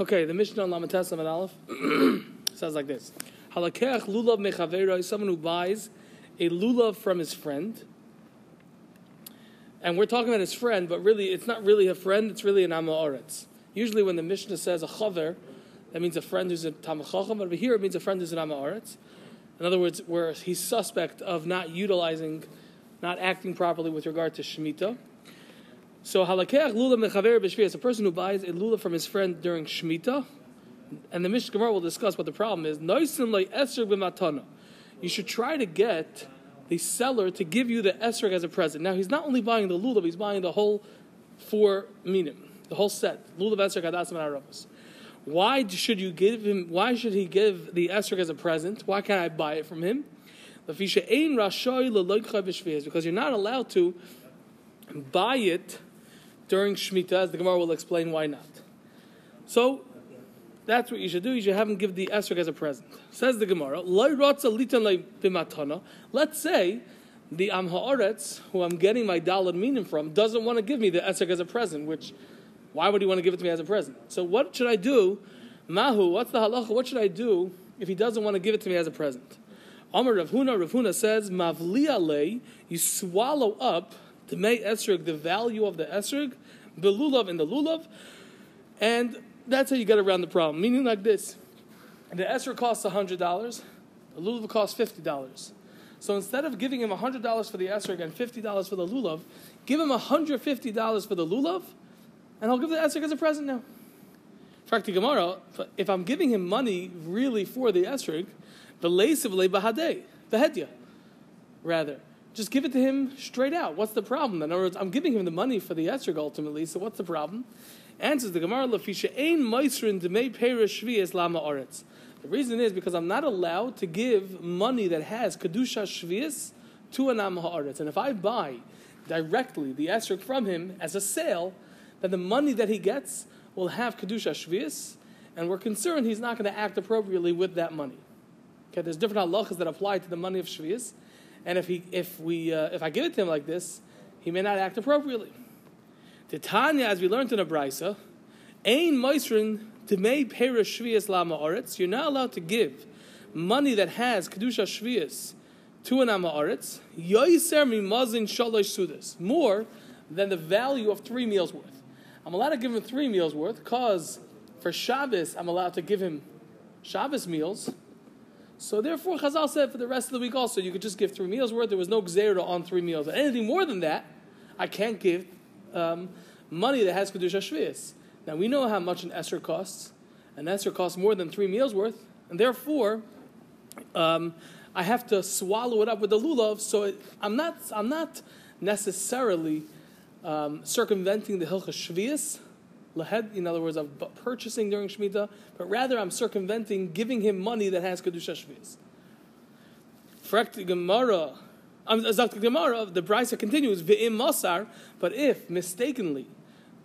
Okay, the Mishnah on Lamates and Aleph says like this: Halakech lulav mechavero is someone who buys a lulav from his friend, and we're talking about his friend, but really it's not really a friend; it's really an amoritz. Usually, when the Mishnah says a chaver, that means a friend who's a talmid chacham, but here it means a friend who's an amoritz. In other words, where he's suspect of not utilizing, not acting properly with regard to shemitah. So halakech lula mechaver b'shvi is a person who buys a lula from his friend during shmita, and the Mishnah Gemara will discuss what the problem is. You should try to get the seller to give you the esrog as a present. Now he's not only buying the lulav, he's buying the whole four minim, the whole set. Lulav esrog adasim and Why should you give him? Why should he give the esrog as a present? Why can't I buy it from him? Because you're not allowed to buy it during Shemitah, as the Gemara will explain why not. So, that's what you should do. You should have him give the esrog as a present. Says the Gemara, Let's say the Am Haaretz, who I'm getting my daled minim from, doesn't want to give me the esrog as a present, which, why would he want to give it to me as a present? So what should I do? Mahu, what's the halacha? What should I do if he doesn't want to give it to me as a present? Rav Huna, Rav Huna says, Mavli you swallow up the may esrog, the value of the esrog, the lulav and the lulav, and that's how you get around the problem. Meaning like this: the esrog costs hundred dollars, the lulav costs fifty dollars. So instead of giving him hundred dollars for the esrog and fifty dollars for the lulav, give him hundred fifty dollars for the lulav, and I'll give the esrog as a present now. Frakti Gemara, if I'm giving him money really for the esrog, the bahadeh, the rather. Just give it to him straight out. What's the problem? In other words, I'm giving him the money for the esrog ultimately, so what's the problem? Answers the Gemara, Lafisha Ein Maisrin Demei Perish Shvias Lama Oretz. The reason is because I'm not allowed to give money that has Kedusha Shvias to an Am Haaretz. And if I buy directly the esrog from him as a sale, then the money that he gets will have Kedusha Shvias, and we're concerned he's not going to act appropriately with that money. Okay, there's different halachas that apply to the money of Shvias. And if he, if we, uh, if I give it to him like this, he may not act appropriately. Titania, as we learned in a brisa, ein moisrin demei perish shvius lama oretz. You're not allowed to give money that has kedusha shvius to an ama oretz. Yoiser mimazin shalosh sudas more than the value of three meals worth. I'm allowed to give him three meals worth because for Shabbos I'm allowed to give him Shabbos meals so therefore, Chazal said for the rest of the week also, you could just give three meals worth. There was no gzera on three meals. Anything more than that, I can't give um, money that has kedusha shvius. Now we know how much an esser costs. An esser costs more than three meals worth, and therefore, um, I have to swallow it up with the lulav. So it, I'm not, I'm not necessarily um, circumventing the hilchah shvius in other words, of purchasing during Shemitah, but rather I'm circumventing giving him money that has Kedusha Shviz. Frekti Gemara, um, Zakti Gemara, the Brisa continues, V'im Masar, but if mistakenly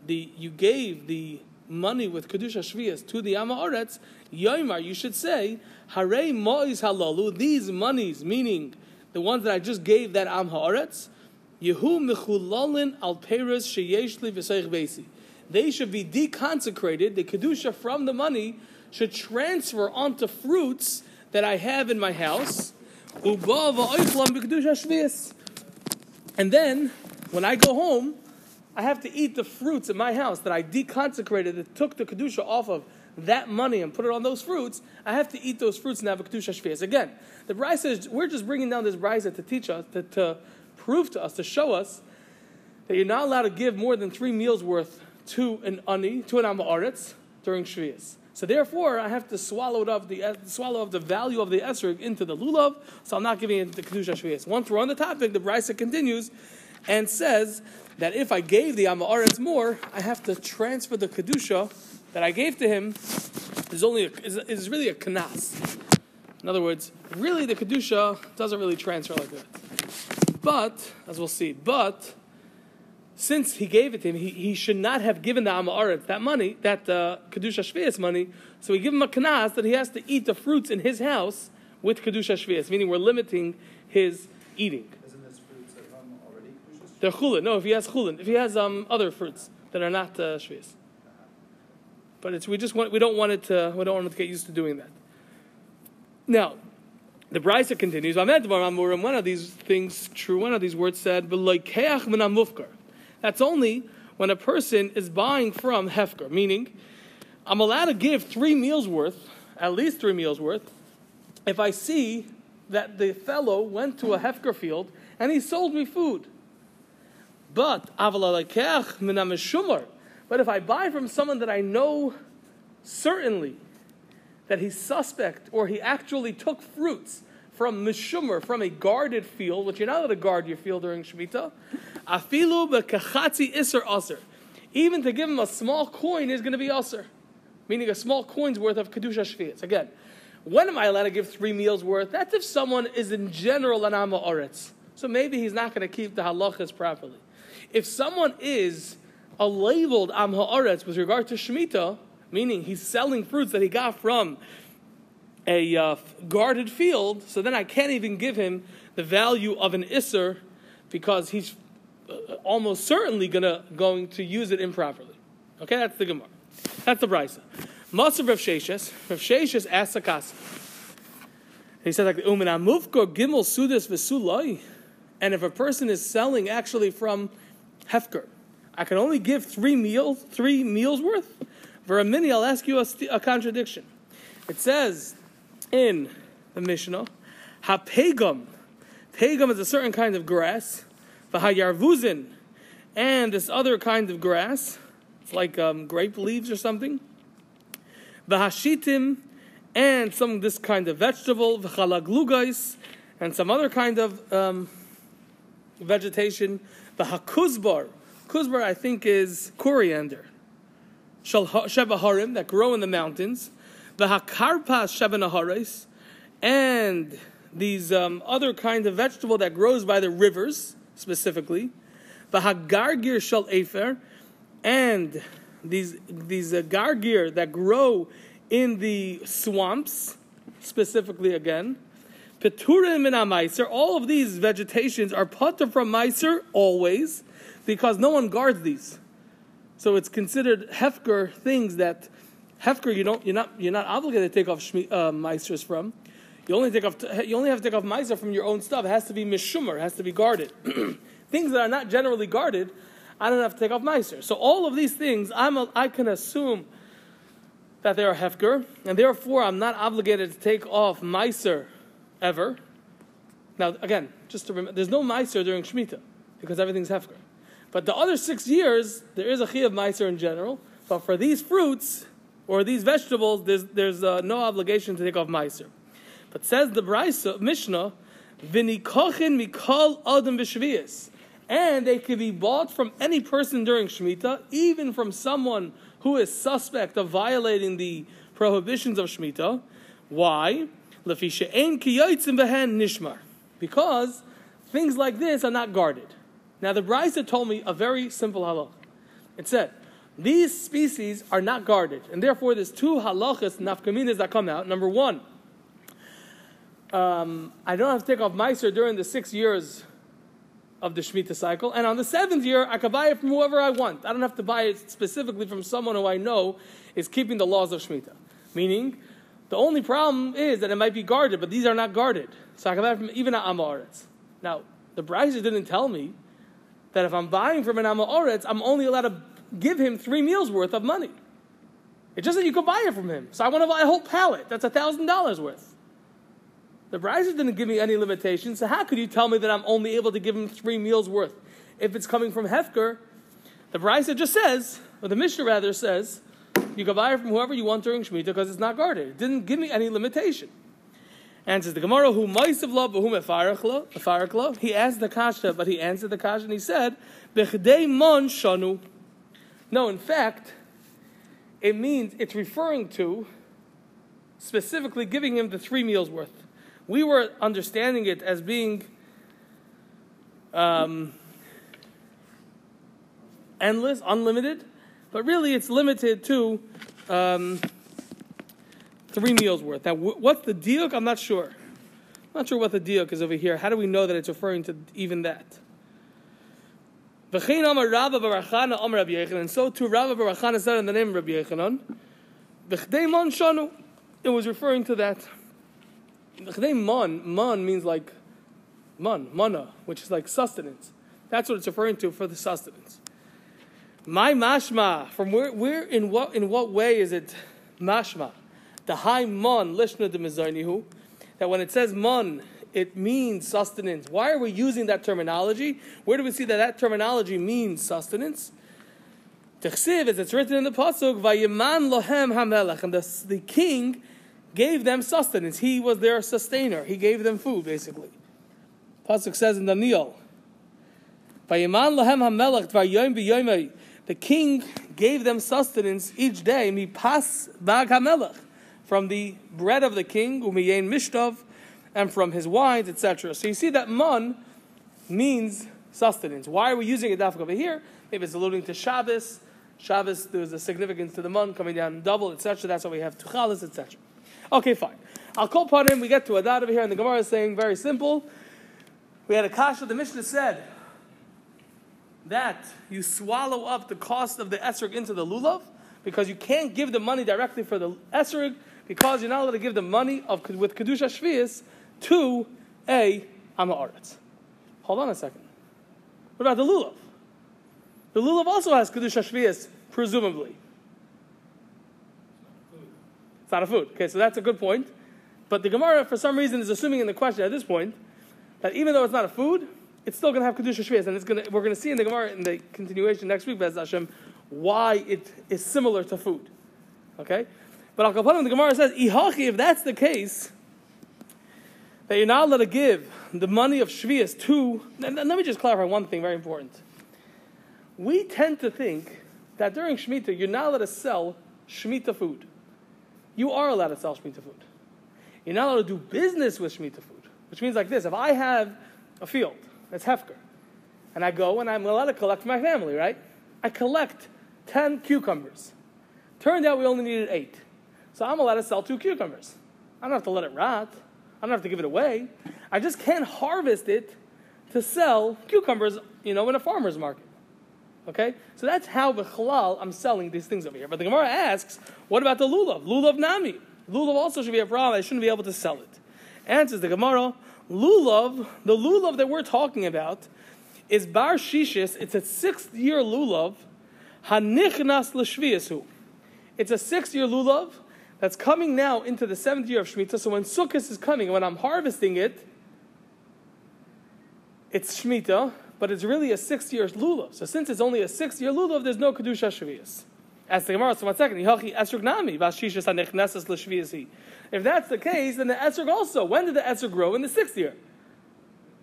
the, you gave the money with Kedusha Shvias to the Amaretz, Yoimar, you should say, Hare Mois Halalu, these monies, meaning the ones that I just gave that Am Haaretz, Yehu Mechulalin al Peres V'Seich Besi they should be deconsecrated. The kedusha from the money should transfer onto fruits that I have in my house. And then, when I go home, I have to eat the fruits in my house that I deconsecrated, that took the kedusha off of that money and put it on those fruits. I have to eat those fruits and have a kedusha shvias. Again, the brisa says we're just bringing down this brisa to teach us, to, to prove to us, to show us that you're not allowed to give more than three meals worth to an ani, to an amaretz during Shvias. So therefore, I have to swallow up the uh, swallow up the value of the esrog into the lulav. So I'm not giving it the kedusha shvias. Once we're on the topic, the brisa continues and says that if I gave the amaretz more, I have to transfer the kedusha that I gave to him. Is only a, is, is really a kanas. In other words, really the kedusha doesn't really transfer like that. But as we'll see, but since he gave it to him, he, he should not have given the Amaretz that money, that uh, Kedusha Shvias money. So we give him a kanas that he has to eat the fruits in his house with Kedusha Shvias, meaning we're limiting his eating. Isn't this fruits that come already? They're chulin. No, if he has chulin. If he has um, other fruits that are not uh, Shvias. but it's we just want we don't want it to we don't want it to get used to doing that. Now, the Brisa continues. One of these things true. One of these words said, That's only when a person is buying from hefker, meaning I'm allowed to give three meals worth, at least three meals worth, if I see that the fellow went to a hefker field and he sold me food. But but if I buy from someone that I know certainly that he's suspect or he actually took fruits from mishumer, from a guarded field, which you're not allowed to guard your field during Shemitah, afilu bekachatzi iser aser. Even to give him a small coin is going to be aser, meaning a small coin's worth of kedusha shvias. Again, when am I allowed to give three meals worth? That's if someone is in general an amma oretz. So maybe he's not going to keep the halachas properly. If someone is a labeled am ha'aretz with regard to Shemitah, meaning he's selling fruits that he got from a uh, guarded field, so then I can't even give him the value of an isser because he's uh, almost certainly gonna going to use it improperly. Okay, that's the Gemara. That's the brisa. Master Rav Sheshes. Rav Sheshes asks. He says like Umin Amufko Gimel Sudas Vesulai. And if a person is selling actually from Hefker, I can only give three meals, three meals worth. For a mini, I'll ask you a, a contradiction. It says in the Mishnah, Hapegum. Pegum is a certain kind of grass. Vahayarvuzin. And this other kind of grass. It's like um, grape leaves or something. Vahashitim. And some this kind of vegetable. V'chalaglugais. And some other kind of um, vegetation. Vahakuzbar. Kuzbar, I think, is coriander. Shebaharim, that grow in the mountains the hakarpas shabanahares, and these um, other kinds of vegetable that grows by the rivers, specifically, the hagargir shal efer, and these these uh, gargir that grow in the swamps, specifically again. Peturim and meiser, all of these vegetations are putter from meiser always, because no one guards these. So it's considered hefker things that Hefker, you don't, you're not, you're not obligated to take off shmi, uh, meisters from. You only take off, you only have to take off meiser from your own stuff. It has to be mishumer, it has to be guarded. things that are not generally guarded, I don't have to take off meiser. So all of these things, I'm a, I can assume that they are hefker, and therefore I'm not obligated to take off meiser ever. Now, again, just to remember, there's no meiser during Shemitah because everything's hefker. But the other six years, there is a chi of meiser in general. But for these fruits, or these vegetables, there's, there's uh, no obligation to take off meiser. But says the Brisa, Mishnah, v'nikochin mikol adam v'shvius. And they can be bought from any person during Shemitah, even from someone who is suspect of violating the prohibitions of Shemitah. Why? nishmar. Because things like this are not guarded. Now the Brisa told me a very simple halach. It said, these species are not guarded, and therefore there's two halachas nafkaminas that come out. Number one, um, I don't have to take off meiser during the six years of the Shemitah cycle, and on the seventh year, I can buy it from whoever I want. I don't have to buy it specifically from someone who I know is keeping the laws of Shemitah. Meaning, the only problem is that it might be guarded, but these are not guarded. So I can buy it from even an Amoritz. Now, the Brisa didn't tell me that if I'm buying from an Amoritz, I'm only allowed to give him three meals worth of money. It's just that you could buy it from him. So I want to buy a whole pallet. That's a thousand dollars worth. The Brisa didn't give me any limitations, so how could you tell me that I'm only able to give him three meals worth? If it's coming from Hefker, the Brisa just says, or the Mishnah rather says, you can buy it from whoever you want during Shemitah because it's not guarded. It didn't give me any limitation. And says the Gemara, who maisav lo, whom. He asked the kasha, but he answered the kasha and he said, Bechdei mon shanu. No, in fact, it means it's referring to specifically giving him the three meals worth. We were understanding it as being um, endless, unlimited, but really it's limited to um, three meals worth. Now, what's the diuk? I'm not sure. I'm not sure what the diuk is over here. How do we know that it's referring to even that? And so too Rabba Barachana said in the name of Rabbi Yochanan, B'chdei mon shanu. It was referring to that. B'chdei mon, mon means like mon, mana, which is like sustenance. That's what it's referring to for the sustenance. My mashma, from where, where in what in what way is it mashma? The high mon lishna de mizaynihu, that when it says mon, it means sustenance. Why are we using that terminology? Where do we see that that terminology means sustenance? Techsiv, as it's written in the pasuk, vayiman lohem hamelech, and the, the king gave them sustenance. He was their sustainer. He gave them food, basically. Pasuk says in Daniel, vayiman lohem hamelech vayom. The king gave them sustenance each day. Mi pas bag hamelech from the bread of the king, umiyin mishtov, and from his wines, etc. So you see that man means sustenance. Why are we using it dafka over here? Maybe it's alluding to Shabbos. Shabbos, there's a significance to the man coming down double, etc. That's why we have tuchalas, etc. Okay, fine. I'll call upon him. We get to a Adad over here, and the Gemara is saying very simple. We had a kasha. The Mishnah said that you swallow up the cost of the esrog into the lulav because you can't give the money directly for the esrog because you're not allowed to give the money of with kedusha shvius to a amaretz. Hold on a second. What about the lulav? The lulav also has kedusha shvius, presumably. It's not a food. Okay, so that's a good point. But the Gemara, for some reason, is assuming in the question at this point that even though it's not a food, it's still going to have kedusha shvius, and it's going to, we're going to see in the Gemara in the continuation next week, Bez Hashem, why it is similar to food. Okay, but Al Kapanim, the Gemara says, if that's the case, that you're not allowed to give the money of shvius to. And let me just clarify one thing very important. We tend to think that during Shemitah, you're not allowed to sell Shemitah food. You are allowed to sell Shemitah food. You're not allowed to do business with Shemitah food, which means like this if I have a field that's Hefker, and I go and I'm allowed to collect for my family, right? I collect 10 cucumbers. Turned out we only needed eight. So I'm allowed to sell two cucumbers. I don't have to let it rot. I don't have to give it away. I just can't harvest it to sell cucumbers, you know, in a farmer's market. Okay? So that's how the halal I'm selling these things over here. But the Gemara asks, what about the lulav? Lulav nami. Lulav also should be a problem. I shouldn't be able to sell it. Answers the Gemara, lulav, the lulav that we're talking about is bar shishis. It's a sixth year lulav. Hanichnas l'shviyasu. It's a six year lulav that's coming now into the seventh year of Shemitah. So when Sukkot is coming, when I'm harvesting it, it's Shemitah, but it's really a six year lulav. So since it's only a six year lulav, there's no Kedusha Shavias. Ask the Gemara, so one second. If that's the case, then the esrog also. When did the esrog grow? In the sixth year.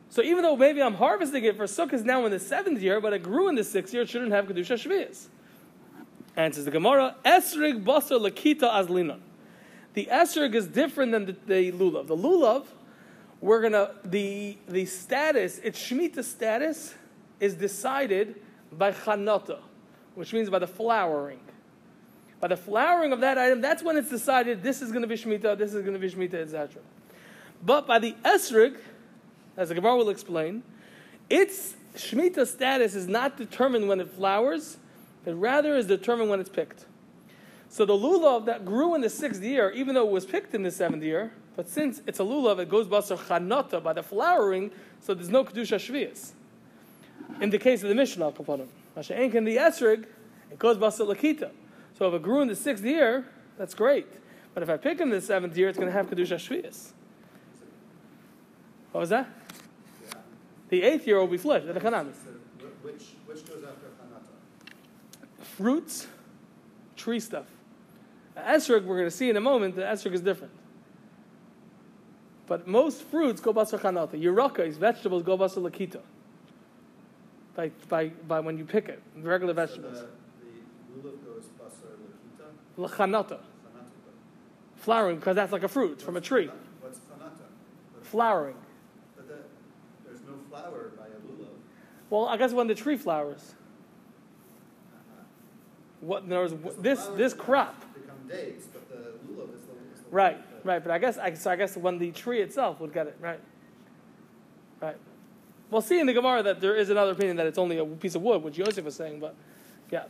So even though maybe I'm harvesting it for sukkahs now in the seventh year, but it grew in the sixth year, it shouldn't have kedusha shvius. Answers the Gemara, esrig basar lakita azlinon. The esrig is different than the, the lulav. The lulav, we're gonna the the status, its shemitah status, is decided by chanata, which means by the flowering. By the flowering of that item, that's when it's decided this is to be shemitah, this is to be shemitah, etc. But by the esrig, as the Gemara will explain, its shemitah status is not determined when it flowers, but rather is determined when it's picked. So the lulav that grew in the sixth year, even though it was picked in the seventh year, but since it's a lulav, it goes basar chanata by the flowering, so there's no kedusha shvius. In the case of the Mishnah, kapanim, Masha'enk in the esrig, it goes basar lakita. So if it grew in the sixth year, that's great. But if I pick in the seventh year, it's going to have kedusha shvius. What was that? Yeah. The eighth year will be flesh. Which which goes after Hanata? Fruits, tree stuff. The esrog, we're going to see in a moment, the esrog is different. But most fruits go basar chanata. Yurakais, vegetables, go basar lakita. By, by, by when you pick it, regular vegetables. So the, the lulav goes basar lakita, Chanata. Hanata. Flowering, because that's like a fruit from a tree. What's Hanata? But, Flowering. but that, there's no flower by a lulav. Well, I guess when the tree flowers what there was, this this crop. Right, right. But I guess I, so. I guess when the tree itself would get it right, right. We'll see in the Gemara that there is another opinion that it's only a piece of wood, which Joseph was saying. But yeah.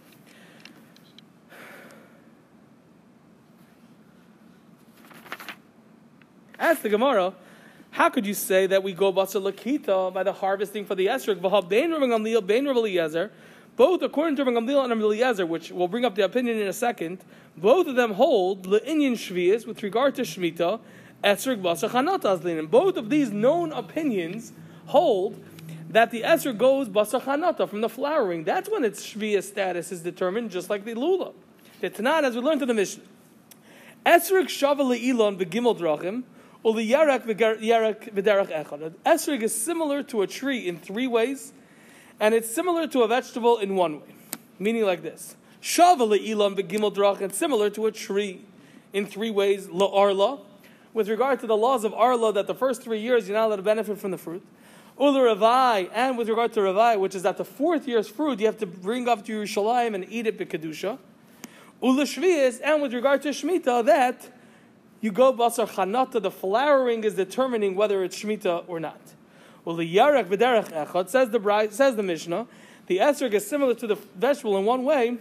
As the Gemara, how could you say that we go batzalakita by the harvesting for the esrog? V'habbein Rav Gamliel, bein Rav Eliezer both according to Gamliel and Eliezer, which we'll bring up the opinion in a second, both of them hold le'inyan shvius with regard to shmita, esrog basar chanat azlin. And both of these known opinions hold that the esrog goes basar chanata from the flowering. That's when its shvius status is determined, just like the lula. The Tanan, as we learned in the Mishnah. Esrig shava le'ilon v'gimel drachim. Esrig is similar to a tree in three ways, and it's similar to a vegetable in one way. Meaning like this. Shava le'ilon v'gimel drachim, similar to a tree in three ways, la'arla, with regard to the laws of arla, that the first three years you're not allowed to benefit from the fruit. Ula Ravai, and with regard to Ravai, which is that the fourth year's fruit you have to bring up to Yerushalayim and eat it b'kedusha. Ula Shvias, and with regard to Shemitah, that you go basar chanata, the flowering is determining whether it's Shemitah or not. Ula Yarek v'derech echad, says the, says the Mishnah, the esrog is similar to the vegetable in one way,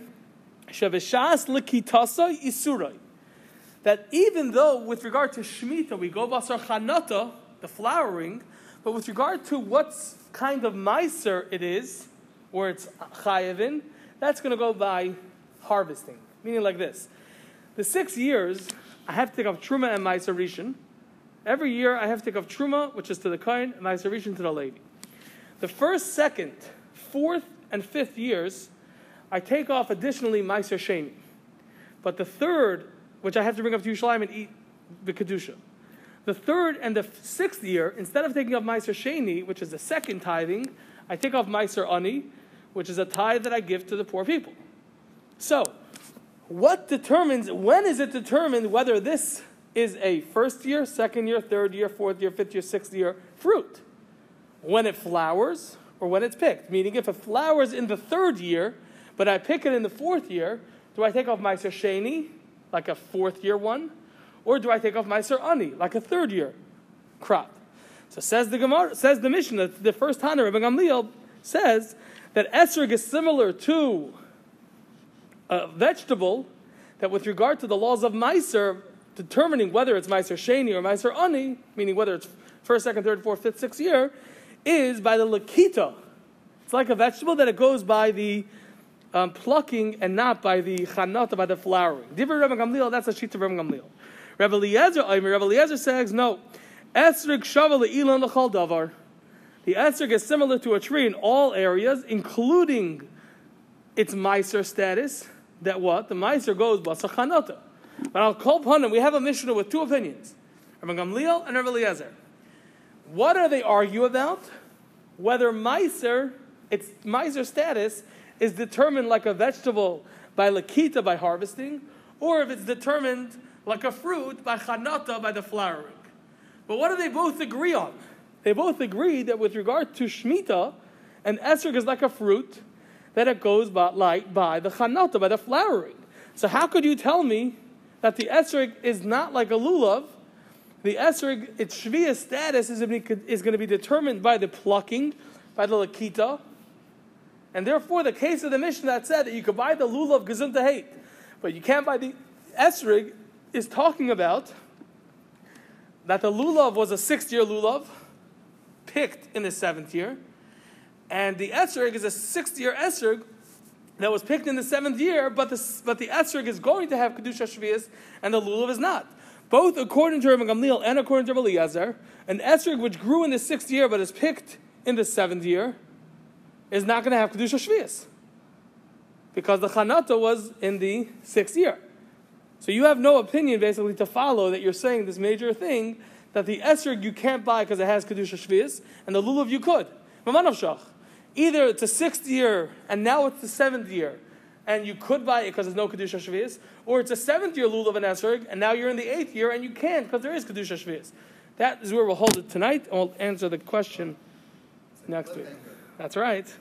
sheveshas likitasa isurai. That even though with regard to Shemitah we go basar chanata, the flowering, but with regard to what kind of miser it is, or it's chayavin, that's going to go by harvesting. Meaning like this. The six years, I have to take off Truma and Meiser Rishon. Every year, I have to take off Truma, which is to the Kain, and Rishon to the lady. The first, second, fourth, and fifth years, I take off additionally Meiser Sheni. But the third, which I have to bring up to Yerushalayim and eat the Kedusha. The third and the sixth year, instead of taking off Meiser Sheni, which is the second tithing, I take off Meiser Ani, which is a tithe that I give to the poor people. So, what determines, when is it determined whether this is a first year, second year, third year, fourth year, fifth year, sixth year fruit? When it flowers or when it's picked? Meaning, if it flowers in the third year, but I pick it in the fourth year, do I take off my Sheni, like a fourth year one? Or do I take off my Ani, like a third year crop? So says the Gemara, says the Mishnah, the first Tana, Rabbi Gamliel, says that esrog is similar to a vegetable that, with regard to the laws of Meiser, determining whether it's Meiser Sheni or Meiser Ani, meaning whether it's first, second, third, fourth, fifth, sixth year, is by the Lakita. It's like a vegetable that it goes by the um, plucking and not by the chanata, by the flowering. Divrei Rabbi Gamliel, that's a sheet of Rabbi Gamliel. Rabbi Eliezer, Rabbi Eliezer says, no. Esrig shava le'ilan l'chal davar. The esrig is similar to a tree in all areas, including its meiser status, that what? The Meiser goes by, basachanota. But I'll call upon him. We have a Mishnah with two opinions. Rabbi Gamliel and Rabbi Eliezer. What are they argue about? Whether Meiser, its Meiser status, is determined like a vegetable by lakita, by harvesting, or if it's determined like a fruit by chanata, by the flowering. But what do they both agree on? They both agree that with regard to Shemitah, an esrog is like a fruit, that it goes by, like by the chanata, by the flowering. So how could you tell me that the esrog is not like a lulav? The esrog, its shviya status is, is going to be determined by the plucking, by the lakita, and therefore the case of the Mishnah that said that you could buy the lulav gezunta hate, but you can't buy the esrog is talking about that the lulav was a sixth year lulav, picked in the seventh year, and the esrog is a sixth year esrog that was picked in the seventh year, but the, but the esrog is going to have Kedusha Shvias, and the lulav is not. Both according to Rabbi Gamliel and according to Rabbi Eliezer, an esrog which grew in the sixth year but is picked in the seventh year is not going to have Kedusha Shvias. Because the Chanata was in the sixth year. So you have no opinion basically to follow that you're saying this major thing that the esrog you can't buy because it has Kedusha Shvias, and the lulav you could. Mamanavshach. Either it's a sixth year and now it's the seventh year, and you could buy it because there's no kedusha shvius, or it's a seventh year lulav and esrog, and now you're in the eighth year and you can't because there is kedusha shvius. That is where we'll hold it tonight, and we'll answer the question next week. That's right.